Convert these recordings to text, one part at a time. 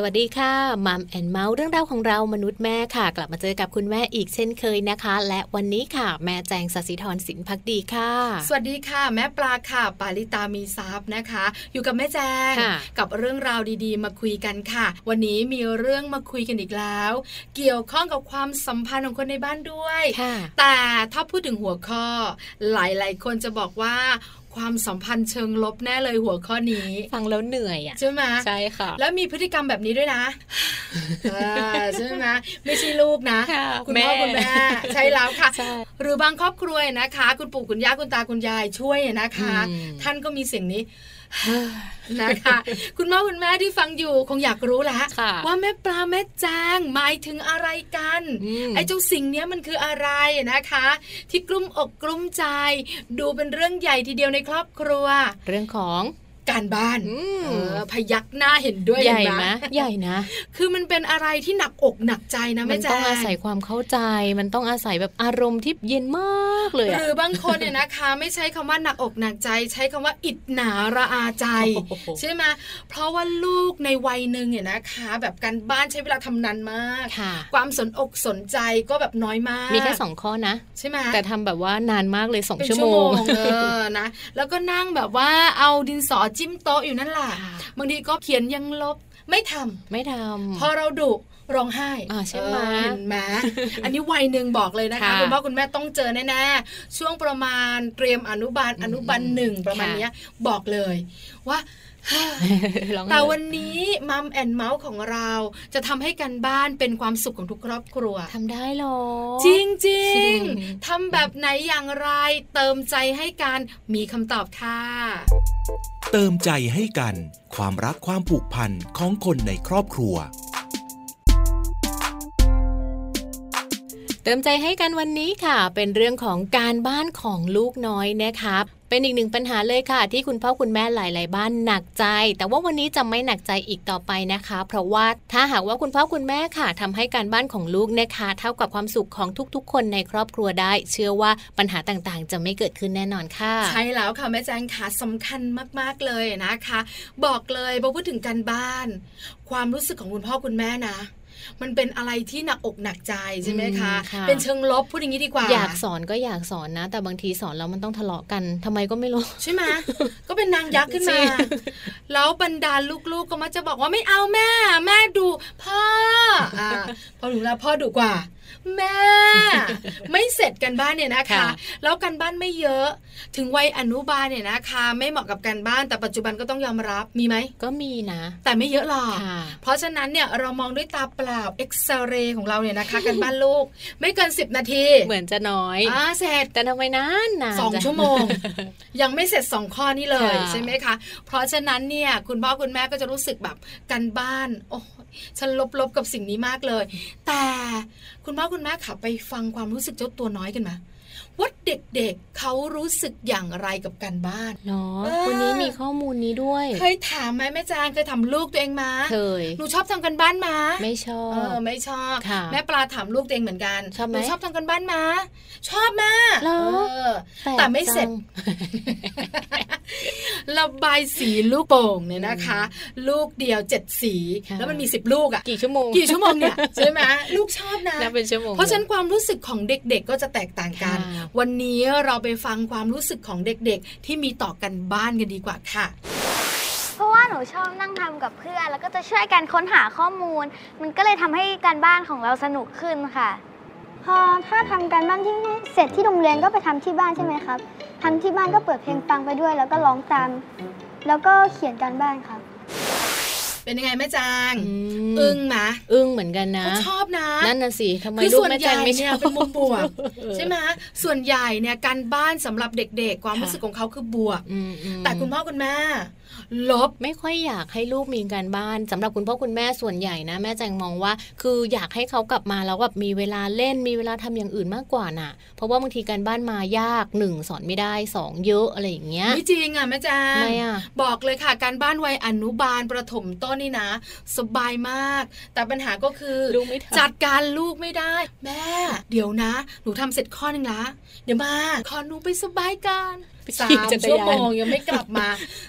สวัสดีค่ะ Mom and Mouth เรื่องราวของเรามนุษย์แม่ค่ะ กลับมาเจอกับคุณแม่อีกเช่นเคยนะคะ และวันนี้ค่ะแม่แจงสศิธรสินพักดีค่ะ สวัสดีค่ะ แม่ปลาค่ะ ปาลิตามีซับนะคะ อยู่กับแม่แจงกับเรื่องราวดีๆ มาคุยกันค่ะ วันนี้มีเรื่องมาคุยกันอีกแล้ว เกี่ยวข้องกับความสัมพันธ์ของคนในบ้านด้วยแต่ถ้าพูดถึงหัวข้อ หลายๆ คนจะบอกว่า ความสัมพันธ์เชิงลบแน่เลยหัวข้อนี้ ฟังแล้วเหนื่อยอะใช่ไหมใช่ค่ะ แล้วมีพฤติกรรมแบบนี้ด้วยนะใช่ไหมไม่ใช่ลูกนะคุณพ่อคุณแม่ใช่แล้วค่ะ หรือบางครอบครัวนะคะ คุณปู่คุณย่าคุณตาคุณยายช่วยนะคะ ท่านก็มีเสียงนี้ นะคะคุณพ่อคุณแม่ที่ฟังอยู่คงอยากรู้แล้วว่าแม่ปลาแม่จางหมายถึงอะไรกันไอ้เจ้าสิ่งนี้มันคืออะไรนะคะ ที่กลุ้มอกกลุ้มใจ ดูเป็นเรื่องใหญ่ทีเดียวในครอบครัว เรื่องของ การบ้านเออพยักหน้าเห็นด้วยใหญ่ไหมใหญ่นะ คือมันเป็นอะไรที่หนักอกหนักใจนะแม่แจ้มันต้องอาศัยความเข้าใจ มันต้องอาศัยแบบอารมณ์ที่เย็นมากเลยหรือบางคนเนี่ยนะคะ ไม่ใช้คำว่าหนักอกหนักใจ ใช้คำว่าอิดหนาระอาใจ ใช่ไหมเพราะว่าลูกในวัยหนึ่งเนี่ยนะคะ แบบการบ้านใช้เวลาทำนานมาก ความสนอกสนใจก็แบบน้อยมาก มีแค่สองข้อนะ ใช่ไหมแต่ทำแบบว่านานมากเลยสองชั่วโมงเออนะแล้วก็นั่งแบบว่าเอาดินสอจิ้มโต๊ะอยู่นั่นแหละบางทีก็เขียนยังลบไม่ทำไม่ทำพอเราดุร้องไห้ใช่ไหมเห็นไหมอันนี้วัยหนึ่งบอกเลยนะคะคุณพ่อคุณแม่ต้องเจอแน่ๆช่วงประมาณเตรียมอนุบาลอนุบาลหนึ่งประมาณนี้บอกเลยว่า แต่วันนี้มัมแอนเมาส์ของเราจะทำให้กันบ้านเป็นความสุขของทุกครอบครัวทำได้หรอ จริงจริงทำแบบไหนอย่างไรเติมใจให้กันมีคำตอบค่ะเติมใจให้กัน ความรักความผูกพันของคนในครอบครัว ติมใจให้กันวันนี้ค่ะ เป็นเรื่องของการบ้านของลูกน้อยนะครับเป็นอีกหนึ่งปัญหาเลยค่ะ ที่คุณพ่อคุณแม่หลาย ๆ บ้านหนักใจ แต่ว่าวันนี้จะไม่หนักใจอีกต่อไปนะคะ เพราะว่าถ้าหากว่าคุณพ่อคุณแม่ค่ะทำให้การบ้านของลูกนะคะ เท่ากับความสุขของทุก ๆ คนในครอบครัวได้ เชื่อว่าปัญหาต่าง ๆ จะไม่เกิดขึ้นแน่นอนค่ะ ใช่แล้วค่ะแม่แจงค่ะสำคัญมาก ๆ เลยนะคะ บอกเลยพอพูดถึงการบ้าน ความรู้สึกของคุณพ่อคุณแม่นะ มันเป็นอะไรที่หนักอกหนักใจใช่ไหมคะ เป็นเชิงลบพูดอย่างนี้ดีกว่า อยากสอนก็อยากสอนนะ แต่บางทีสอนแล้วมันต้องทะเลาะกันทำไมก็ไม่รู้ใช่ไหมก็เป็นนางยักษ์ขึ้นมาแล้วบรรดาลูกๆก็มักจะบอกว่าไม่เอาแม่ แม่ดูพ่อพอถึงแล้วพ่อดุกว่า แม่ ไม่เสร็จกันบ้านเนี่ยนะคะ แล้วกันบ้านไม่เยอะ ถึงวัยอนุบาลเนี่ยนะคะ ไม่เหมาะกับการบ้านแต่ปัจจุบันก็ต้องยอมรับมีไหมก็มีนะ แต่ไม่เยอะหรอกเพราะฉะนั้นเนี่ยเรามองด้วยตาเปล่าเอ็กซเรย์ของเราเนี่ยนะคะ กันบ้านลูกไม่เกินสิบนาที เหมือนจะน้อยอ่าเสร็จแต่ทำไมนานนานสองชั่วโมง ยังไม่เสร็จสองข้อนี้เลยใช่ไหมคะ เพราะฉะนั้นเนี่ยคุณพ่อคุณแม่ก็จะรู้สึกแบบกันบ้านโอ้ ฉันลบๆกับสิ่งนี้มากเลย แต่คุณพ่อคุณแม่ขับไปฟังความรู้สึกเจ้าตัวน้อยกันไหม ว่าเด็กๆเเขารู้สึกอย่างไรกับการบ้านเนาะวันนี้มีข้อมูลนี้ด้วย เคยถามไหมแม่จางเคยทำลูกตัวเองมาเคยหนูชอบทำกันบ้านมาไม่ชอบเออไม่ชอบแม่ปลาถามลูกตัวเองเหมือนกันชอบไหมชอบทำกันบ้านมาชอบมาเออแต่ไม่เสร็จระบายสีลูกโป่งเนี่ยนะคะ ลูกเดียวเจ็ดสี แล้วมันมีสิบลูกอะกี่ชั่วโมงกี่ชั่วโมงเนี่ยใช่ไหมลูกชอบนะเป็นชั่วโมงเพราะฉะนั้นความรู้สึกของเด็กๆก็จะแตกต่างกันวันนี้เราไปฟังความรู้สึกของเด็กๆ ที่มีต่อกันบ้านกันดีกว่าค่ะเพราะว่าหนูชอบนั่งทำกับเพื่อน แล้วก็จะช่วยกันค้นหาข้อมูล มันก็เลยทำให้การบ้านของเราสนุกขึ้นค่ะ พอถ้าทำการบ้านที่เสร็จที่โรงเรียนก็ไปทำที่บ้านใช่ไหมครับทำที่บ้านก็เปิดเพลงฟังไปด้วย แล้วก็ร้องตาม แล้วก็เขียนการบ้านครับ เป็นยังไงแม่จางอึ้งนะอึ้งเหมือนกันนะชอบนะนั่นน่ะสิทำไมลูกแม่จางไม่ชอบเป็นมุมบวกใช่ไหมส่วนใหญ่เนี่ยการบ้านสำหรับเด็กๆ ความรู้สึกของเขาคือบวก แต่คุณพ่อคุณแม่ ลบไม่ค่อยอยากให้ลูกมีการบ้านสำหรับคุณพ่อคุณแม่ส่วนใหญ่นะ แม่แจงมองว่า คืออยากให้เขากลับมาแล้วแบบมีเวลาเล่นมีเวลาทำอย่างอื่นมากกว่าน่ะ เพราะว่าบางทีการบ้านมายากหนึ่งสอนไม่ได้สองเยอะอะไรอย่างเงี้ยไม่จริงอะแม่แจงไม่อะบอกเลยค่ะ การบ้านวัยอนุบาลประถมต้นนี่นะ สบายมาก แต่ปัญหาก็คือลูกไม่ทันจัดการลูกไม่ได้ แม่ เดี๋ยวนะ หนูทำเสร็จข้อหนึ่งละเดี๋ยวมาขอหนูไปสบายกันไป สาขี่มจักรยานชั่วโมงยังไม่กลับมา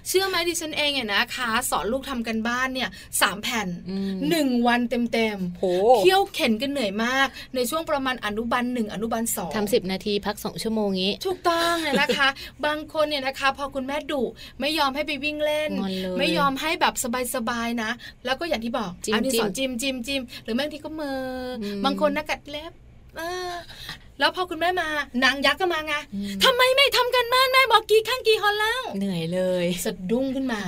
เชื่อไหมดิฉันเองเนี่ยนะคะ สอนลูกทำกันบ้านเนี่ยสามแผ่นอืมหนึ่งวันเต็มโหๆเคี่ยวเข็นกันเหนื่อยมาก ในช่วงประมาณอนุบาลหนึ่งอนุบาลสองทำสิบนาทีพักสองชั่วโมงงี้ถูกต้องเลยนะคะ บางคนเนี่ยนะคะ พอคุณแม่ดุไม่ยอมให้ไปวิ่งเล่นงอนเลยไม่ยอมให้แบบสบายๆนะ แล้วก็อย่างที่บอกจิ้มอันนี้จิ้มสอนจิ้มจิ้มจิ้มหรือแม่งที่ก็มืออมบางคนนะกัดเล็บเออ แล้วพอคุณแม่มานางยักษ์ก็มาไงอืมทำไมไม่ทำกันบ้านแม่บอกกี่ครั้งกี่หนแล้วเหนื่อยเลยสะดุ้งขึ้นมา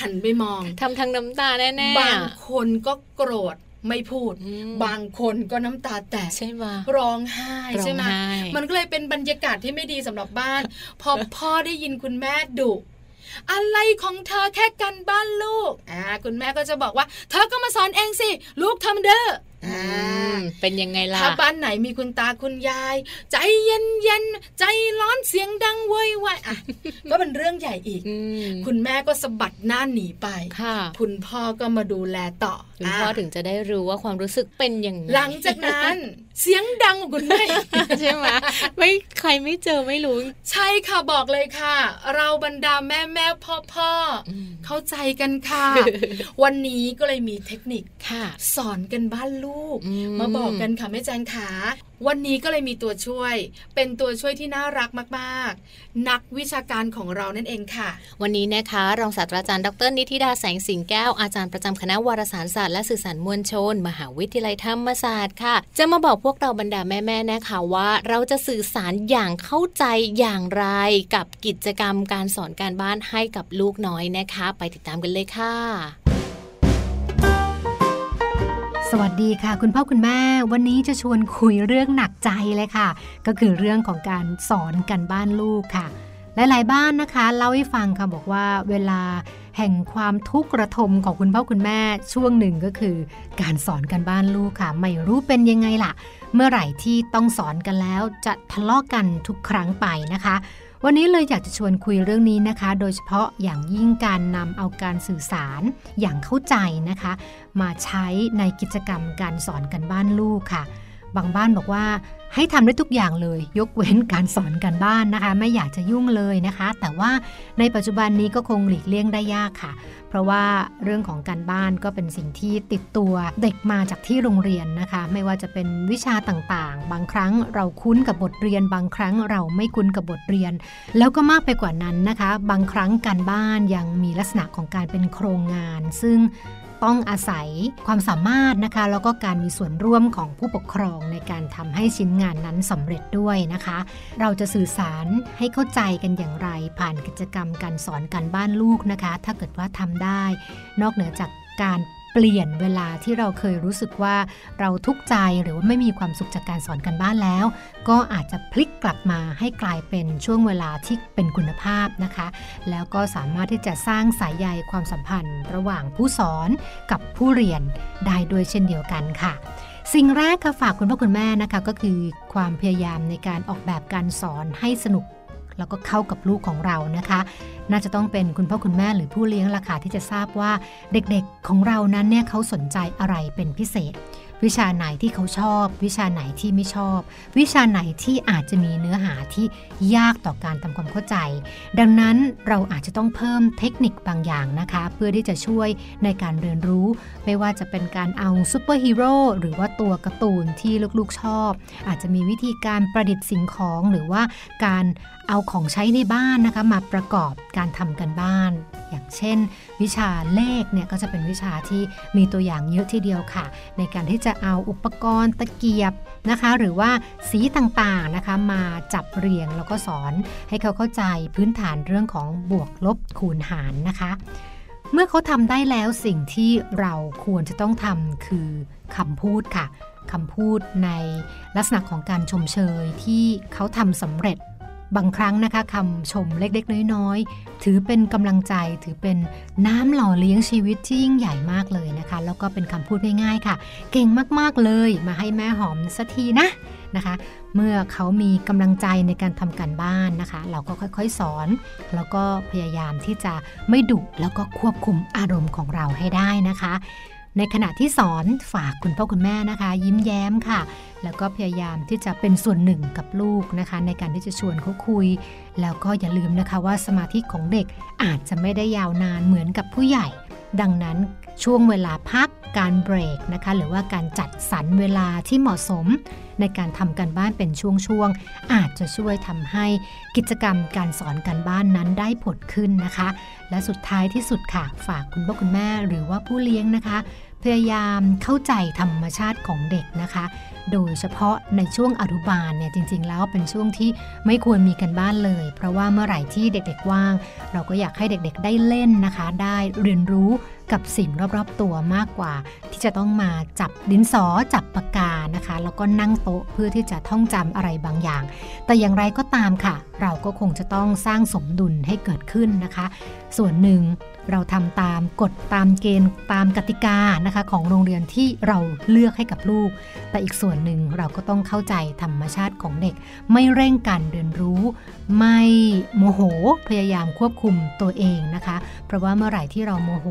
หันไปมองทำทั้งน้ำตาแน่ๆบางคนก็โกรธไม่พูดอืมบางคนก็น้ำตาแตกใช่ไหมร้องไห้ใช่ไหมร้องไห้มันก็เลยเป็นบรรยากาศที่ไม่ดีสำหรับบ้าน พอพ่อได้ยินคุณแม่ดุอะไรของเธอแค่กันบ้านลูกอ่าคุณแม่ก็จะบอกว่า เธอก็มาสอนเองสิ ลูกทำเด้ออ่าอืม เป็นยังไงล่ะถ้าบ้านไหนมีคุณตาคุณยาย ใจเย็นเย็นๆใจร้อนเสียงดังโวยวายอะก็เป็นเรื่องใหญ่อีกอืมคุณแม่ก็สะบัดหน้าหนีไปค่ะคุณพ่อก็มาดูแลต่อคุณพ่อถึงจะได้รู้ว่าความรู้สึกเป็นยังไงหลังจากนั้นเสียงดังของคุณแม่ใช่ไหมไม่ใครไม่เจอไม่รู้ ใช่ค่ะบอกเลยค่ะ เราบรรดาแม่แม่พ่อพ่อออืมเข้าใจกันค่ะ วันนี้ก็เลยมีเทคนิคค่ะ สอนกันบ้านลูกอืมมาบอกกันค่ะแม่แจงขาวันนี้ก็เลยมีตัวช่วย เป็นตัวช่วยที่น่ารักมาก ๆ นักวิชาการของเรานั่นเองค่ะ วันนี้นะคะรองศาสตราจารย์ดรนิติดาแสงสิงแก้วอาจารย์ประจำคณะวารสารศาสตร์และสื่อสารมวลชน มหาวิทยาลัยธรรมศาสตร์ค่ะ จะมาบอกพวกเราบรรดาแม่ ๆ นะคะว่า เราจะสื่อสารอย่างเข้าใจอย่างไรกับกิจกรรมการสอนการบ้านให้กับลูกน้อยนะคะ ไปติดตามกันเลยค่ะ สวัสดีค่ะ คุณพ่อคุณแม่ วันนี้จะชวนคุยเรื่องหนักใจเลยค่ะ ก็คือเรื่องของการสอนกันบ้านลูกค่ะ หลายๆ บ้านนะคะเล่าให้ฟังค่ะบอกว่าเวลาแห่งความทุกข์ระทมของคุณพ่อคุณแม่ช่วงหนึ่งก็คือ การสอนกันบ้านลูกค่ะ ไม่รู้เป็นยังไงล่ะ เมื่อไหร่ที่ต้องสอนกันแล้วจะทะเลาะกันทุกครั้งไปนะคะ วันนี้เลยอยากจะชวนคุยเรื่องนี้นะคะ โดยเฉพาะอย่างยิ่งการนำเอาการสื่อสารอย่างเข้าใจนะคะ มาใช้ในกิจกรรมการสอนกันบ้านลูกค่ะ บางบ้านบอกว่าให้ทำได้ทุกอย่างเลย ยกเว้นการสอนกันบ้านนะคะ ไม่อยากจะยุ่งเลยนะคะ แต่ว่าในปัจจุบันนี้ก็คงหลีกเลี่ยงได้ยากค่ะ เพราะว่าเรื่องของการบ้านก็เป็นสิ่งที่ติดตัวเด็กมาจากที่โรงเรียนนะคะ ไม่ว่าจะเป็นวิชาต่างๆ บางครั้งเราคุ้นกับบทเรียน บางครั้งเราไม่คุ้นกับบทเรียน แล้วก็มากไปกว่านั้นนะคะ บางครั้งการบ้านยังมีลักษณะของการเป็นโครงงาน ซึ่ง ต้องอาศัยความสามารถนะคะแล้วก็การมีส่วนร่วมของผู้ปกครองในการทำให้ชิ้นงานนั้นสำเร็จด้วยนะคะ เราจะสื่อสารให้เข้าใจกันอย่างไร ผ่านกิจกรรมการสอนการบ้านลูกนะคะ ถ้าเกิดว่าทำได้ นอกเหนือจากการ เปลี่ยนเวลาที่เราเคยรู้สึกว่าเราทุกข์ใจหรือว่าไม่มีความสุขจากการสอนกันบ้านแล้ว ก็อาจจะพลิกกลับมาให้กลายเป็นช่วงเวลาที่เป็นคุณภาพนะคะ แล้วก็สามารถที่จะสร้างสายใยความสัมพันธ์ ระหว่างผู้สอนกับผู้เรียนได้ด้วยเช่นเดียวกันค่ะสิ่งแรกค่ะฝากคุณพ่อคุณแม่นะคะ ก็คือความพยายามในการออกแบบการสอนให้สนุก แล้วก็เข้ากับลูกของเรานะคะ น่าจะต้องเป็นคุณพ่อคุณแม่หรือผู้เลี้ยงล่ะค่ะที่จะทราบว่าเด็กๆของเรานั้นเนี่ยเขาสนใจอะไรเป็นพิเศษ วิชาไหนที่เขาชอบ วิชาไหนที่ไม่ชอบ วิชาไหนที่อาจจะมีเนื้อหาที่ยากต่อการทำความเข้าใจ ดังนั้นเราอาจจะต้องเพิ่มเทคนิคบางอย่างนะคะ เพื่อที่จะช่วยในการเรียนรู้ ไม่ว่าจะเป็นการเอาซูเปอร์ฮีโร่หรือว่าตัวการ์ตูนที่ลูกๆชอบ อาจจะมีวิธีการประดิษฐ์สิ่งของหรือว่าการเอาของใช้ในบ้านนะคะมาประกอบการทำกันบ้าน อย่างเช่น วิชาเลขเนี่ยก็จะเป็นวิชาที่มีตัวอย่างเยอะทีเดียวค่ะ ในการที่จะเอาอุปกรณ์ตะเกียบนะคะ หรือว่าสีต่างๆนะคะมาจับเรียงแล้วก็สอนให้เขาเข้าใจพื้นฐานเรื่องของบวกลบคูณหารนะคะเมื่อเขาทำได้แล้วสิ่งที่เราควรจะต้องทำคือคำพูดค่ะคำพูดในลักษณะของการชมเชยที่เขาทำสำเร็จ บางครั้งนะคะคำชมเล็กๆ น้อยๆ ถือเป็นกำลังใจถือเป็นน้ำหล่อเลี้ยงชีวิตที่ยิ่งใหญ่มากเลยนะคะ แล้วก็เป็นคำพูดง่ายๆค่ะ เก่งมากๆเลยมาให้แม่หอมสักทีนะนะคะ เมื่อเขามีกำลังใจในการทำการบ้านนะคะ เราก็ค่อยๆสอน แล้วก็พยายามที่จะไม่ดุแล้วก็ควบคุมอารมณ์ของเราให้ได้นะคะ ในขณะที่สอนฝากคุณพ่อคุณแม่นะคะ ยิ้มแย้มค่ะ แล้วก็พยายามที่จะเป็นส่วนหนึ่งกับลูกนะคะ ในการที่จะชวนเขาคุย แล้วก็อย่าลืมนะคะว่าสมาธิของเด็กอาจจะไม่ได้ยาวนานเหมือนกับผู้ใหญ่ ดังนั้น ช่วงเวลาพักการเบรกนะคะหรือว่าการจัดสรรเวลาที่เหมาะสม ในการทำการบ้านเป็นช่วงๆ อาจจะช่วยทำให้กิจกรรมการสอนการบ้านนั้นได้ผลขึ้นนะคะ และสุดท้ายที่สุดค่ะ ฝากคุณพ่อคุณแม่หรือว่าผู้เลี้ยงนะคะ พยายามเข้าใจธรรมชาติของเด็กนะคะ โดยเฉพาะในช่วงอนุบาลเนี่ยจริง ๆ แล้วเป็นช่วงที่ไม่ควรมีกันบ้านเลย เพราะว่าเมื่อไหร่ที่เด็กๆว่าง เราก็อยากให้เด็กๆได้เล่นนะคะ ได้เรียนรู้ กับสิ่งรอบๆตัวมากกว่า ที่จะต้องมาจับดินสอจับปากกานะคะ แล้วก็นั่งโต๊ะเพื่อที่จะท่องจำอะไรบางอย่าง แต่อย่างไรก็ตามค่ะ เราก็คงจะต้องสร้างสมดุลให้เกิดขึ้นนะคะ ส่วนหนึ่ง เราทำตามกฎตามเกณฑ์ตามกติกานะคะของโรงเรียนที่เราเลือกให้กับลูก แต่อีกส่วนหนึ่งเราก็ต้องเข้าใจธรรมชาติของเด็ก ไม่เร่งการเรียนรู้ ไม่โมโหพยายามควบคุมตัวเองนะคะ เพราะว่าเมื่อไหร่ที่เราโมโห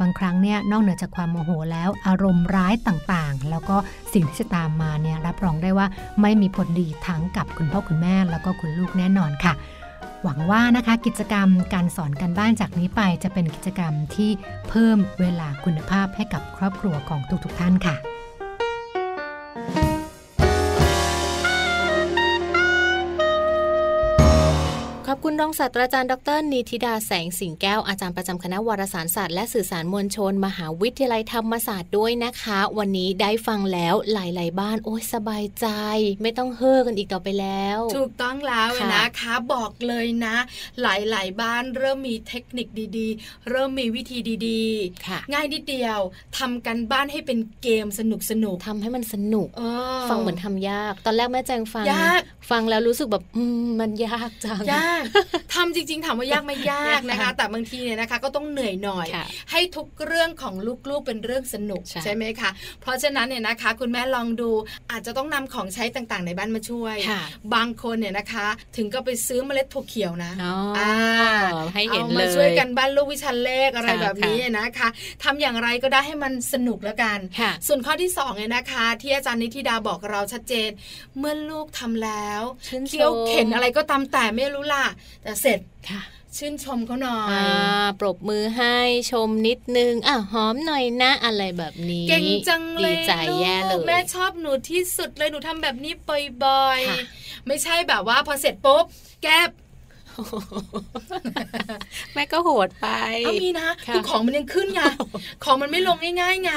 บางครั้งเนี่ยนอกเหนือจากความโมโหแล้วอารมณ์ร้ายต่างๆ แล้วก็สิ่งที่จะตามมาเนี่ยรับรองได้ว่าไม่มีผลดีทั้งกับคุณพ่อคุณแม่แล้วก็คุณลูกแน่นอนค่ะ หวังว่านะคะกิจกรรมการสอนการบ้านจากนี้ไปจะเป็นกิจกรรมที่เพิ่มเวลาคุณภาพให้กับครอบครัวของทุกๆท่านค่ะ รองศาสตราจารย์ดรนิติดาแสงสิงแก้วอาจารย์ประจำคณะวารสารศาสตร์และสื่อสารมวลชน มหาวิทยาลัยธรรมศาสตร์ด้วยนะคะ วันนี้ได้ฟังแล้วหลาย ๆ บ้านโอ้ยสบายใจ ไม่ต้องเฮ่อกันอีกต่อไปแล้ว ถูกต้องแล้วค่ะนะคะบอกเลยนะ หลาย ๆ บ้านเริ่มมีเทคนิคดีๆ เริ่มมีวิธีดีค่ะๆง่ายนิดเดียวทำกันบ้านให้เป็นเกมสนุกสนุกทำให้มันสนุกเออฟังเหมือนทำยาก ตอนแรกแม่แจงฟังยากฟังแล้วรู้สึกแบบอืมมันยากจังยากทำจริง ๆ ถามว่ายากไหม่ยากนะคะ แต่บางทีเนี่ยนะคะ ก็ต้องเหนื่อยหน่อยค่ะให้ทุกเรื่องของลูกๆเป็นเรื่องสนุกใช่ไหมคะ เพราะฉะนั้นเนี่ยนะคะ คุณแม่ลองดูอาจจะต้องนำของใช้ต่างๆ ในบ้านมาช่วยค่ะบางคนเนี่ยนะคะ ถึงก็ไปซื้อเมล็ดถั่วเขียวนะอ๋ออาให้เห็นอาเลมายช่วยกันบ้านลูกวิชาเลขอะไรค่ะแบบนี้ค่ะนะคะทำอย่างไรก็ได้ให้มันสนุกแล้วกันค่ะส่วนข้อที่สองเนี่ยนะคะ ที่อาจารย์นิติดาบอกเราชัดเจน เมื่อลูกทำแล้วชื่นชมเคี้ยวเข็นอะไรก็ตามแต่ไม่รู้ล่ะแต่เสร็จค่ะชื่นชมเขาหน่อยอ่าปรบมือให้ชมนิดนึงอะหอมหน่อยนะอะไรแบบนี้ เก่งจังเลยดีใจแย่เลลูกยแม่ชอบหนูที่สุดเลยหนูทำแบบนี้บ่อยค่ะๆไม่ใช่แบบว่าพอเสร็จปุ๊บแก้บ แม่ก็โหดไปเอามีนะค่ะคือของมันยังขึ้นไงของมันไม่ลงง่ายๆไง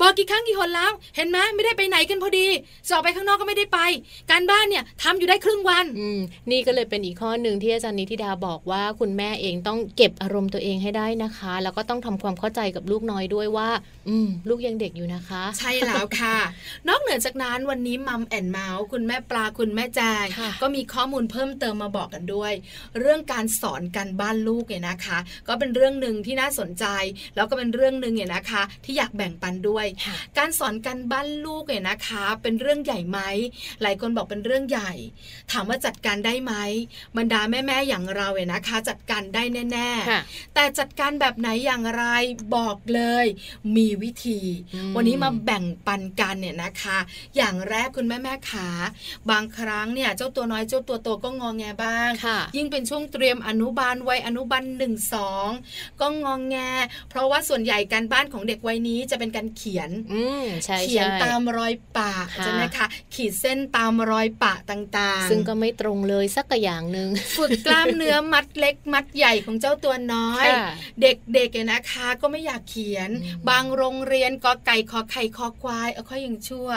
บอกกี่ครั้งกี่คนแล้ว เห็นไหมไม่ได้ไปไหนกันพอดีจะออกไปข้างนอกก็ไม่ได้ไป การบ้านเนี่ยทำอยู่ได้ครึ่งวันอืมนี่ก็เลยเป็นอีกข้อหนึ่งที่อาจารย์นิติดาบอกว่าคุณแม่เองต้องเก็บอารมณ์ตัวเองให้ได้นะคะ แล้วก็ต้องทำความเข้าใจกับลูกน้อยด้วยว่า อืมลูกยังเด็กอยู่นะคะ ใช่แล้วค่ะ นอกเหนือจากนั้นวันนี้มัมแอนเมาส์คุณแม่ปลาคุณแม่แจงค่ะก็มีข้อมูลเพิ่มเติมมาบอกกันด้วยเรื่องการสอนการบ้านลูกเนี่ยนะคะ ก็เป็นเรื่องหนึ่งที่น่าสนใจ แล้วก็เป็นเรื่องหนึ่งเนี่ยนะคะ ที่อยากแบ่งปันด้วยค่ะการสอนการบ้านลูกเนี่ยนะคะ เป็นเรื่องใหญ่ไหมหลายคนบอกเป็นเรื่องใหญ่ ถามว่าจัดการได้ไหมบรรดาแม่ๆอย่างเราเนี่ยนะคะ จัดการได้แน่ค่ะๆแต่จัดการแบบไหนอย่างไรบอกเลย มีวิธีอืมวันนี้มาแบ่งปันกันเนี่ยนะคะ อย่างแรกคุณแม่แม่ๆขาบางครั้งเนี่ยเจ้าตัวน้อยเจ้าตัวโตก็งองแงบ้างค่ะยิ่งเป็นช่วงเตรียมอนุบาลวัยอนุบาลหนึ่งสองก็งองแง เพราะว่าส่วนใหญ่การบ้านของเด็กวัยนี้จะเป็นการเขียนอืมใช่เขียนใช่ตามรอยปะค่ะใช่ไหมคะขีดเส้นตามรอยปะต่างๆ ซึ่งก็ไม่ตรงเลยสักอย่างหนึ่งฝึกกล้ามเนื้อมัดเล็กมัดใหญ่ของเจ้าตัวน้อยค่ะเด็กๆเนี่ยนะคะก็ไม่อยากเขียนอืมบางโรงเรียนกอไก่ขอไข่คอควายเอาค่อยยังชั่ว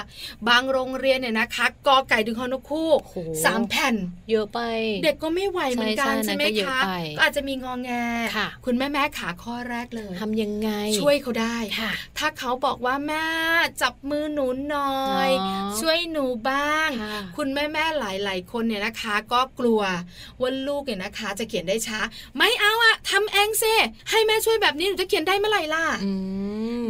บางโรงเรียนเนี่ยนะคะกอไก่ถึงฮอนกคู่โอ้โหสามแผ่น เยอะไป เด็กก็ไม่ไหวเหมือนมือนกันใช่ไหมคะก็อาจจะมีงองแงคุณแม่แม่ขาข้อแรกเลยทำยังไง ช่วยเขาได้ถ้าเขาบอกว่าแม่จับมือหนูหน่อย ช่วยหนูบ้าง คุณแม่แม่หลายๆ คนเนี่ยนะคะ ก็กลัวว่าลูกเนี่ยนะคะ จะเขียนได้ช้า ไม่เอาอะทำเองซิให้แม่ช่วยแบบนี้หนูจะเขียนได้เมื่อไหร่ล่ะ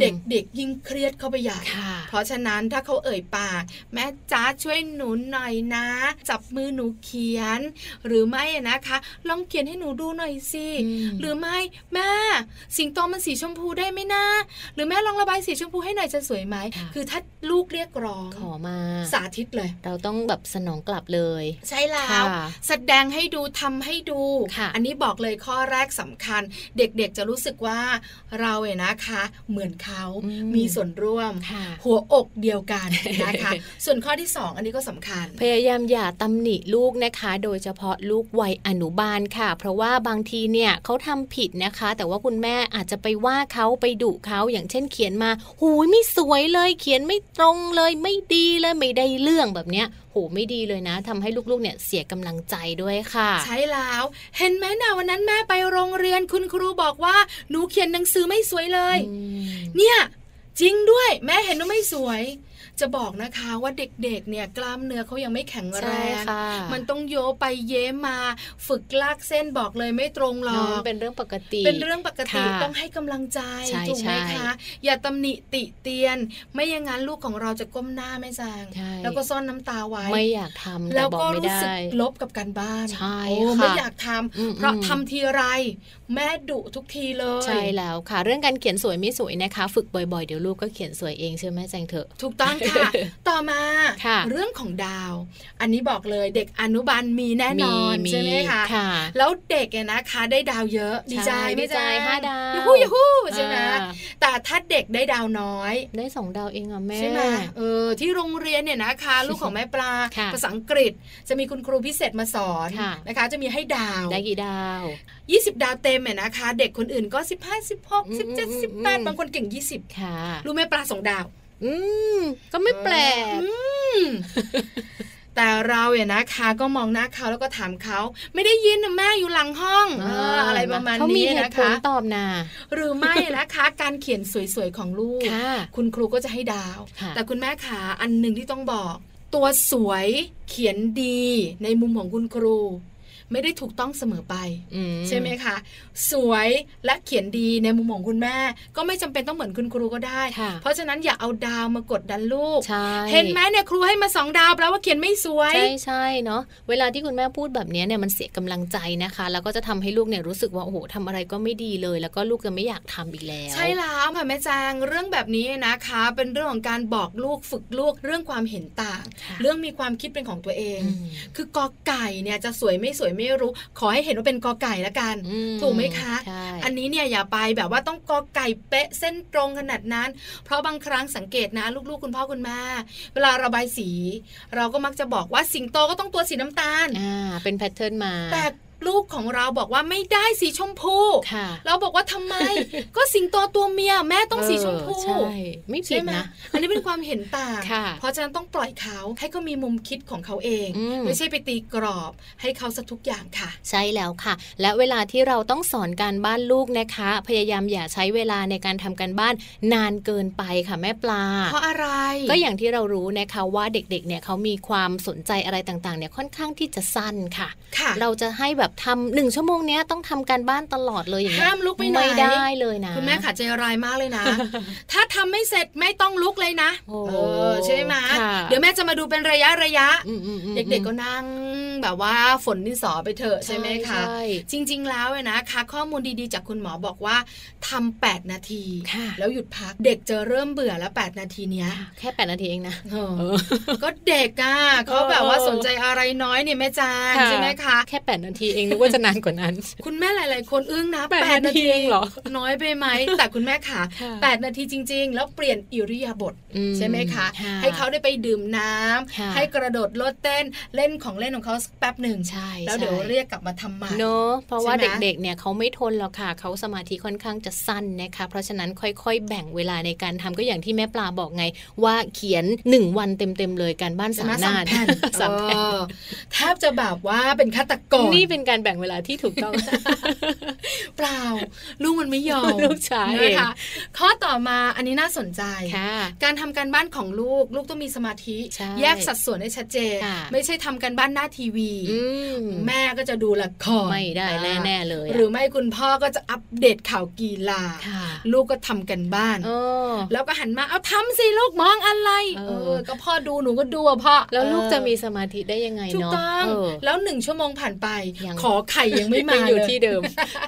เด็กๆยิ่งเครียดเข้าไปใหญ่เพราะฉะนั้นถ้าเขาเอ่ยปาก แม่จ้าช่วยหนูหน่อยนะ จับมือหนูเขียน หรือไม่นะคะ ลองเขียนให้หนูดูหน่อยสิหรือไม่แม่สิงโตมันสีชมพูได้ไหมนะหรือแม่ลองระบายสีชมพูให้หน่อยจะสวยไหมคือถ้าลูกเรียกร้องขอมา สาธิตเลย เราต้องแบบสนองกลับเลย ใช่แล้วแสดงให้ดูทำให้ดูอันนี้บอกเลยข้อแรกสำคัญ เด็กๆจะรู้สึกว่าเราเนี่ยนะคะ เหมือนเขามีส่วนร่วม หัวอกเดียวกันนะคะ ส่วนข้อที่ 2 อันนี้ก็สำคัญ พยายามอย่าตำหนิลูกนะคะ โดยเฉพาะลูกวัยอนุบาลค่ะ เพราะว่าบางทีเนี่ยเขาทำผิดนะคะ แต่ว่าคุณแม่อาจจะไปว่าเขาไปดุเขาอย่างเช่นเขียนมาหูยไม่สวยเลย เขียนไม่ตรงเลย ไม่ดีเลยไม่ได้เรื่องแบบเนี้ยโหไม่ดีเลยนะทำให้ลูกๆเนี่ยเสียกำลังใจด้วยค่ะ ใช่แล้ว เห็นไหมนะวันนั้นแม่ไปโรงเรียนคุณครูบอกว่าหนูเขียนหนังสือไม่สวยเลย เนี่ยจริงด้วย แม่เห็นว่าไม่สวย จะบอกนะคะว่าเด็กๆ เนี่ยกล้ามเนื้อเขายังไม่แข็งแรง มันต้องโยไปเย้มา ฝึกลากเส้นบอกเลยไม่ตรงหรอกเป็นเรื่องปกติ เป็นเรื่องปกติต้องให้กำลังใจถูกไหมคะอย่าตำหนิติเตียน ไม่อย่างนั้นลูกของเราจะก้มหน้าไม่จาง แล้วก็ซ่อนน้ำตาไว้ไม่อยากทำแล้วก็รู้สึกลบกับการบ้านใช่ไม่อยากทำเพราะทำทีไร แม่ดุทุกทีเลย ใช่แล้วค่ะ เรื่องการเขียนสวยไม่สวยนะคะ ฝึกบ่อยๆ เดี๋ยวลูกก็เขียนสวยเองใช่ไหมแจงเถอะ ถูกต้องค่ะ ต่อมาเรื่องของดาว อันนี้บอกเลยเด็กอนุบาลมีแน่นอนใช่ไหมคะแล้วเด็กเนี่ยนะคะได้ดาวเยอะดีใจไม่ใจห้าดาวยูฮูยูฮูใช่ไหมแต่ถ้าเด็กได้ดาวน้อย ได้สองดาวเองอะแม่ใช่ไหมเออที่โรงเรียนเนี่ยนะคะ ลูกของแม่ปลาภาษาอังกฤษ จะมีคุณครูพิเศษมาสอนนะคะ จะมีให้ดาวได้กี่ดาว 20 ดาวเต็มเนี่ยนะคะ เด็กคนอื่นก็ 15 16 17 18 บางคนเก่ง 20 ค่ะ รู้แม่ปลาสองดาว อืม ก็ไม่แปลกแต่เราเนี่ยนะคะก็มองหน้าเขาแล้วก็ถามเขาไม่ได้ยินแม่อยู่หลังห้องอะไรประมาณนี้นะคะตอบนาหรือไม่นะคะ การเขียนสวยๆของลูก คุณครูก็จะให้ดาว แต่คุณแม่ขาอันหนึ่งที่ต้องบอก ตัวสวยเขียนดีในมุมของคุณครู ไม่ได้ถูกต้องเสมอไปใช่ไหมคะ สวยและเขียนดีในมุมของคุณแม่ ก็ไม่จำเป็นต้องเหมือนคุณครูก็ได้ เพราะฉะนั้นอย่าเอาดาวมากดดันลูก เห็นไหมเนี่ยครูให้มาสองดาวแปลว่าเขียนไม่สวย ใช่ใช่เนาะเวลาที่คุณแม่พูดแบบนี้เนี่ยมันเสียกำลังใจนะคะ แล้วก็จะทำให้ลูกเนี่ยรู้สึกว่าโอ้โหทำอะไรก็ไม่ดีเลย แล้วก็ลูกจะไม่อยากทำอีกแล้ว ใช่แล้วค่ะแม่แจงเรื่องแบบนี้นะคะ เป็นเรื่องของการบอกลูกฝึกลูกเรื่องความเห็นต่าง เรื่องมีความคิดเป็นของตัวเอง คือกอไก่เนี่ยจะสวยไม่สวยไม่รู้ ขอให้เห็นว่าเป็นกอไก่ละกัน ถูกไหมคะ อันนี้เนี่ยอย่าไปแบบว่าต้องกอไก่เป๊ะเส้นตรงขนาดนั้น เพราะบางครั้งสังเกตนะ ลูกๆ คุณพ่อคุณแม่เวลาระบายสี เราก็มักจะบอกว่าสิงโตก็ต้องตัวสีน้ำตาล อ่า เป็นแพทเทิร์นมา แต่ ลูกของเราบอกว่าไม่ได้สีชมพูเราบอกว่าทำไม ก็สิงโตตัวเมียแม่ต้องสีชมพูใช่ไม่ผิดนะอันนี้เป็นความเห็นต่างเพราะฉะนั้นต้องปล่อยเขาให้เขามีมุมคิดของเขาเอง ไม่ใช่ไปตีกรอบ ให้เขาสักทุกอย่างค่ะ ใช่แล้วค่ะ และเวลาที่เราต้องสอนการบ้านลูกนะคะ พยายามอย่าใช้เวลาในการทำการบ้านนานเกินไปค่ะแม่ปลา เพราะอะไร ก็อย่างที่เรารู้นะคะว่าเด็กๆ เนี่ยเขามีความสนใจอะไรต่างๆ เนี่ยค่อนข้างที่จะสั้นค่ะ เราจะให้แบบทำหนึ่งชั่วโมงเนี้ยต้องทำการบ้านตลอดเลยอย่างเงี้ยห้ามลุกไปไหนไม่ได้เลยนะคุณแม่ขาดใจรายมากเลยนะ ถ้าทำไม่เสร็จไม่ต้องลุกเลยนะเออใช่ไหมเดี๋ยวแม่จะมาดูเป็นระยะระยะ เด็กๆก็นั่ง แบบว่าฝนดินสอไปเถอะใช่ไหมคะจริง ๆ แล้วนะคะ ข้อมูลดีๆ จากคุณหมอบอกว่าทำแปดนาที แล้วหยุดพักเด็กจะเริ่มเบื่อแล้วแปดนาทีเนี้ยแค่แปดนาทีเองนะก็เด็กอะเขาแบบว่าสนใจอะไรน้อยเนี่ยแม่จางใช่ไหมคะแค่แปดนาทีเองนึกว่าจะนานกว่านั้น คุณแม่หลาย ๆ คนอึ้งนะแปดนาทีเหรอน้อยไปไหมแต่คุณแม่ขาแปดนาทีจริง ๆ แล้วเปลี่ยนอิริยาบถใช่ไหมคะ ให้เขาได้ไปดื่มน้ำให้กระโดดโลดเต้นเล่นของเล่นของเขาแป๊บหนึ่งใช่แล้วเดี๋ยวเรียกกลับมาทำใหม่เนอะเพราะว่าใช่ไหมเด็กๆเนี่ยเขาไม่ทนหรอกค่ะเขาสมาธิค่อนข้างจะสั้นนะคะเพราะฉะนั้นค่อยๆ แบ่งเวลาในการทำก็อย่างที่แม่ปลาบอกไง ว่าเขียนหนึ่งวันเต็มๆเลยการบ้านสามหน้าแผ่นสามแผ่นเออแทบจะแบบว่าเป็นฆาตกรนี่เป็นการแบ่งเวลาที่ถูกต้อง เปล่า ลูกมันไม่ยอมลูกชายเองนะคะข้อต่อมาอันนี้น่าสนใจค่ะการทำการบ้านของลูกลูกต้องมีสมาธิใช่แยกสัดส่วนให้ชัดเจนค่ะไม่ใช่ทำการบ้านหน้าทีวีอืมแม่ก็จะดูละครไม่ได้แน่ๆเลยะหรือไม่คุณพ่อก็จะอัปเดตข่าวกีฬาค่ะลูกก็ทำกันบ้านเออแล้วก็หันมาเอาทำสิลูกมองอะไรเออเออก็พ่อดูหนูก็ดูอะพ่อแล้วลูกเออจะมีสมาธิได้ยังไงถูกเนาะต้องเออแล้วหนึ่งชั่วโมงผ่านไปยังขอไข่ยังไม่มายังอยู่เลยที่เดิม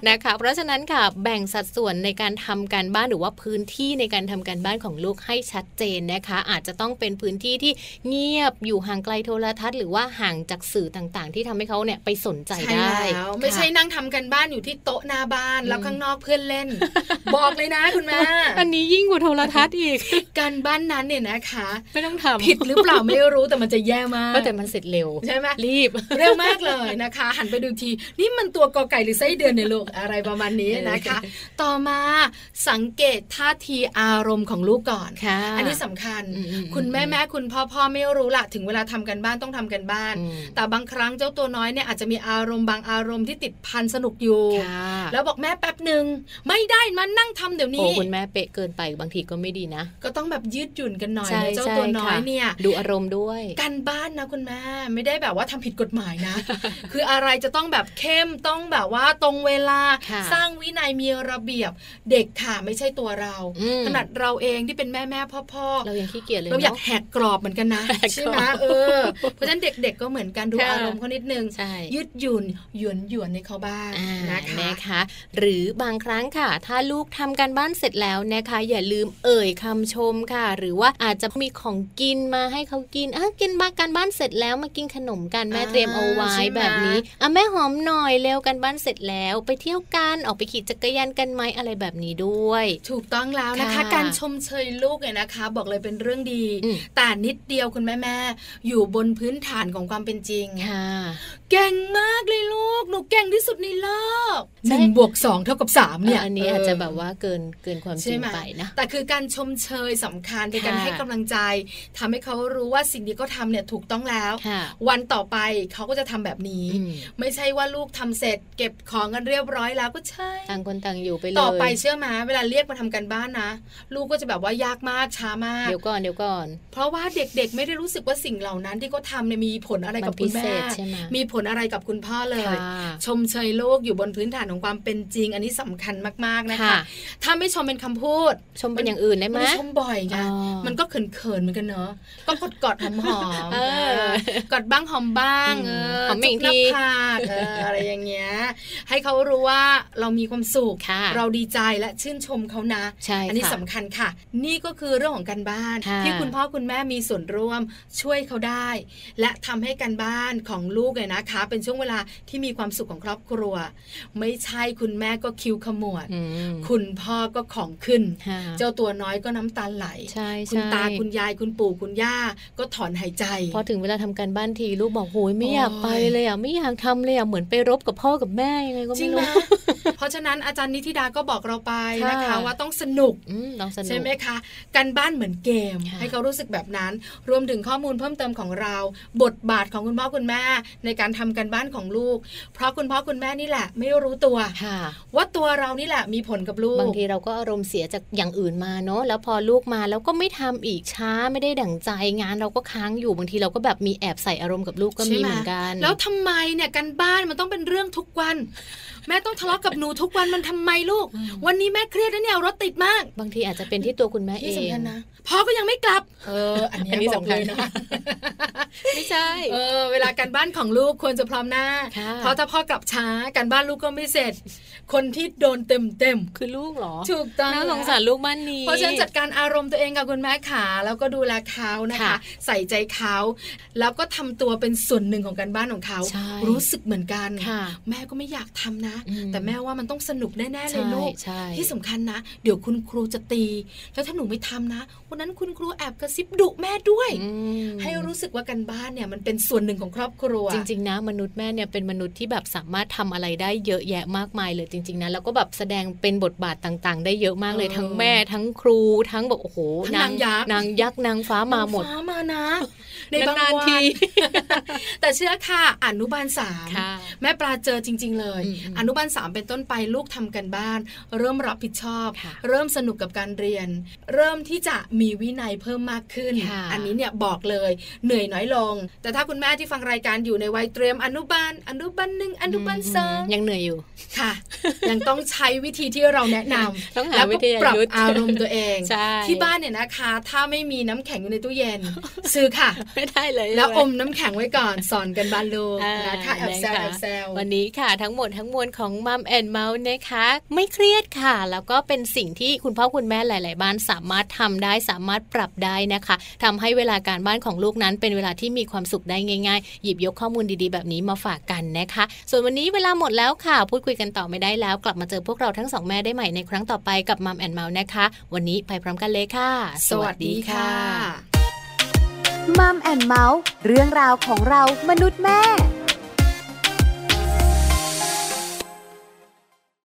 นะคะ เพราะฉะนั้นค่ะแบ่งสัดส่วนในการทำการบ้านหรือว่าพื้นที่ในการทำการบ้านของลูกให้ชัดเจนนะคะ อาจจะต้องเป็นพื้นที่ที่เงียบอยู่ห่างไกลโทรทัศน์หรือว่าห่างจากสื่อต่างๆ ที่ทำให้เขาเนี่ยไปสนใจใช่ได้แล้วไม่ใช่ค่ะนั่งทำกันบ้านอยู่ที่โต๊ะหน้าบ้านอืมแล้วข้างนอกเพื่อนเล่น บอกเลยนะคุณแม่อันนี้ยิ่งกว่าโทรทัศน์อีกการบ้านนั้นเนี่ยนะคะไม่ต้องทำผิดหรือเปล่าไม่รู้แต่มันจะแย่มากก็แต่มันเสร็จเร็วใช่ไหมรีบเร็วมากเลยนะคะ หันไปดูที นี่มันตัวกอไก่หรือไส้เดือนในยลูกอะไรประมาณนี้นะคะ ต่อมาสังเกตท่าทีอารมณ์ของลูกก่อนค่ะอันนี้สำคัญอืมๆๆคุณแม่แม่คุณพ่อพ่อไม่รู้ละถึงเวลาทำกันบ้านต้องทำกันบ้านอืมแต่บางครั้งเจ้าตัวน้อยเนี่ยอาจจะมีอารมณ์บางอารมณ์ที่ติดพันสนุกอยู่ค่ะแล้วบอกแม่แป๊บหนึ่งไม่ได้มันนั่งทำเดี๋ยวโอ้นี้คุณแม่เป๊ะเกินไปบางทีก็ไม่ดีนะ ก็ต้องแบบยืดหยุ่นกันหน่อยใช่นะเจ้าใช่ตัวน้อยค่ะเนี่ย ดูอารมณ์ด้วยการบ้านนะคุณแม่ไม่ได้แบบว่าทำผิดกฎหมายนะ คืออะไรจะต้องแบบเข้มต้องแบบว่าตรงเวลาค่ะสร้างวินัยมีระเบียบเด็กค่ะไม่ใช่ตัวเราอืมขนาดเราเองที่เป็นแม่แม่พ่อพ่อเรายังขี้เกียจเลยเราอยากเนาะแหกกรอบเหมือนกันนะแหกกรอบใช่ไหมเออเพราะฉะนั้นเด็กๆก็เหมือนกันดูค่ะอารมณ์เขานิดนึงใช่ยืดหยุ่นหยวนหยวนในเขาบ้างอ่านะคะนะคะ หรือบางครั้งค่ะ ถ้าลูกทำการบ้านเสร็จแล้วนะคะ อย่าลืมเอ่ยคำชมค่ะ หรือว่าอาจจะมีของกินมาให้เขากินอะกินมาการบ้านเสร็จแล้วมากินขนมกันแม่เตรียมเอาไว้แบบนี้อะแม่หอมหน่อยเร็วกันบ้านเสร็จแล้วไปเที่ยวกันออกไปขี่จักรยานกันไหมอะไรแบบนี้ด้วย ถูกต้องแล้วนะคะค่ะการชมเชยลูกเนี่ยนะคะ บอกเลยเป็นเรื่องดีอืมแต่นิดเดียวคุณแม่แม่ๆอยู่บนพื้นฐานของความเป็นจริงค่ะ เก่งมากเลยลูกหนูเก่งที่สุดในโลกใช่หนึ่งบวกสองเท่ากับสามเนี่ยอันนี้อาจจะแบบว่าเกินเกินความจริใช่งไหมไปนะแต่คือการชมเชยสำคัญเป็นการค่ะให้กำลังใจทำให้เขารู้ว่าสิ่งที่เขาทำเนี่ยถูกต้องแล้วค่ะวันต่อไปเขาก็จะทำแบบนี้อืมไม่ใช่ว่าลูกทำเสร็จ เก็บของกันเรียบร้อยแล้วก็ใช่ต่างคนต่างอยู่ไปเลยต่อไปเชื่อมาเวลาเรียกมาทำกันบ้านนะ ลูกก็จะแบบว่ายากมากช้ามากเดี๋ยวก่อนเดี๋ยวก่อน เพราะว่าเด็กๆ ไม่ได้รู้สึกว่าสิ่งเหล่านั้นที่เขาทำเนี่ยมีผลอะไรมักับนคุพิณแม่เศษใช่ไหมมีผลอะไรกับคุณพ่อเลยค่ะชมเชยโลกอยู่บนพื้นฐานของความเป็นจริง อันนี้สำคัญมากๆนะคะค่ะถ้าไม่ชมเป็นคำพูด ชมเป็นอย่างอื่นได้ไหมมันชมบ่อยไงอ๋อมันก็เขินๆเหมือนกันเนอะก็กอดกอดๆหอมหอมเออกอดบ้างหอมบ้างอืมเออหอมอีกจุ๊บหทีน้าผากเอออะไรอย่างเงี้ยให้เขารู้ว่าเรามีความสุขค่ะเราดีใจและชื่นชมเขานะใช่อันี้ค่ะสำคัญค่ะ นี่ก็คือเรื่องของการบ้านค่ะที่คุณพ่อคุณแม่มีส่วนร่วมช่วยเขาได้ และทำให้การบ้านของลูกเนี่ยนะคะ เป็นช่วงเวลาที่มีความสุขของครอบครัว ไม่ใช่คุณแม่ก็คิ้วขมวดอืมคุณพ่อก็ของขึ้นค่ะเจ้าตัวน้อยก็น้ำตาไหลใช่คุณใช่ตาคุณยายคุณปู่คุณย่าก็ถอนหายใจ พอถึงเวลาทำการบ้านทีลูกบอกโหยไม่โอ้ยอยากไปเลยอะไม่อยากทำเลยอะเหมือนไปรบกับพ่อกับแม่ยังไงก็จริไม่งไหมรู้เพราะฉะนั้นอาจารย์นิธิดาก็บอกเราไปค่ะนะคะว่าต้องสนุกอืมลองสนุกใช่ไหมคะการบ้านเหมือนเกมค่ะให้เขารู้สึกแบบนั้น รวมถึงข้อมูลเพิ่มเติมของเรา บทบาทของคุณพ่อคุณแม่ในการทำการบ้านของลูก เพราะคุณพ่อคุณแม่นี่แหละ ไม่รู้ตัวค่ะว่าตัวเรานี่แหละมีผลกับลูก บางทีเราก็อารมณ์เสียจากอย่างอื่นมาเนอะแล้วพอลูกมาแล้วก็ไม่ทำอีกช้าไม่ได้ดั่งใจงานเราก็ค้างอยู่บางทีเราก็แบบมีแอบใส่อารมณ์กับลูกก็มีใช่ไหเหมือนกัน แล้วทำไมเนี่ยการบ้านมันต้องเป็นเรื่องทุกวันแม่ต้องทะเลาะกับหนูทุกวันมันทำไมลูก วันนี้แม่เครียดนะเนี่ยรถติดมาก บางทีอาจจะเป็นที่ตัวคุณแม่เอที่งสำคัญนะพ่อก็ยังไม่กลับ เออ อันเนี้ยอันนี้บอกสำคัญเลยนะไม่ใช่ เออ เวลาการบ้านของลูกควรจะพร้อมหน้าค่ะเพราะถ้าพ่อกลับช้าการบ้านลูกก็ไม่เสร็จ คนที่โดนเต็มเต็มคือลูกเหรอๆถูกต้องน่าสงสารลูกบ้านนี้ เพราะฉะนั้นจัดการอารมณ์ตัวเองกับคุณแม่ขาแล้วก็ดูแลเขานะคะค่ะใส่ใจเขาแล้วก็ทำตัวเป็นส่วนหนึ่งของการบ้านของเขาใช่รู้สึกเหมือนกันค่ะแม่ก็ไม่อยากทำนะนะแต่แม่ว่ามันต้องสนุกแน่ๆเลยลูกใช่ที่สำคัญนะ เดี๋ยวคุณครูจะตี แล้วถ้าหนูไม่ทำนะวันนั้นคุณครูแอบกระซิบดุแม่ด้วยอืมให้รู้สึกว่ากันบ้านเนี่ยมันเป็นส่วนหนึ่งของครอบครัว จริง ๆ นะ มนุษย์แม่เนี่ยเป็นมนุษย์ที่แบบสามารถทำอะไรได้เยอะแยะมากมายเลยจริง ๆนะแล้วก็แบบแสดงเป็นบทบาทต่างๆ ได้เยอะมากเลยเออทั้งแม่ทั้งครูทั้งแบบโอ้โหทั้งนางยักษ์นางยักษ์นางฟ้ามาหมดฟ้ามานะ ในบางนานๆวัทีนแต่เชื่อค่ะอนุบาลสามค่ะแม่ปลาเจอจริง ๆ เลยอืมอืมอนุบาลสามเป็นต้นไปลูกทำกันบ้าน เริ่มรับผิดชอบค่ะเริ่มสนุกกับการเรียน เริ่มที่จะมีวินัยเพิ่มมากขึ้นค่ะอันนี้เนี่ยบอกเลยเหนื่อยน้อยลง แต่ถ้าคุณแม่ที่ฟังรายการอยู่ในวัยเตรียมอนุบาล อนุบาลหนึ่งอนุบาลสองยังเหนื่อยอยู่ค่ะ ยังต้องใช้วิธีที่เราแนะนำต้องหาแล้ววิก็ทยาปรับยุทธ์อารมณ์ตัวเองใช่ที่บ้านเนี่ยนะคะ ถ้าไม่มีน้ำแข็งอยู่ในตู้เย็น ซื้อค่ะ ไม่ได้เลย แล้วใช่ไหอมน้ำแข็งไว้ก่อนสอนกันบ้านลูกอ่านะคะแอบแซวนะคะแอบแซววันนี้ค่ะ ทั้งหมดทั้งมวลของมัมแอนเมาส์นะคะ ไม่เครียดค่ะ แล้วก็เป็นสิ่งที่คุณพ่อคุณแม่หลาย ๆ บ้านสามารถทำได้สามารถปรับได้นะคะทำให้เวลาการบ้านของลูกนั้น เป็นเวลาที่มีความสุขได้ง่าย ๆ หยิบยกข้อมูลดี ๆ แบบนี้มาฝากกันนะคะ ส่วนวันนี้เวลาหมดแล้วค่ะ พูดคุยกันต่อไม่ได้แล้ว กลับมาเจอพวกเราทั้งสองแม่ได้ใหม่ในครั้งต่อไปกับ Mom and Mouth นะคะ วันนี้ไปพร้อมกันเลยค่ะ สวัสดีค่ะ Mom and Mouth เรื่องราวของเรามนุษย์แม่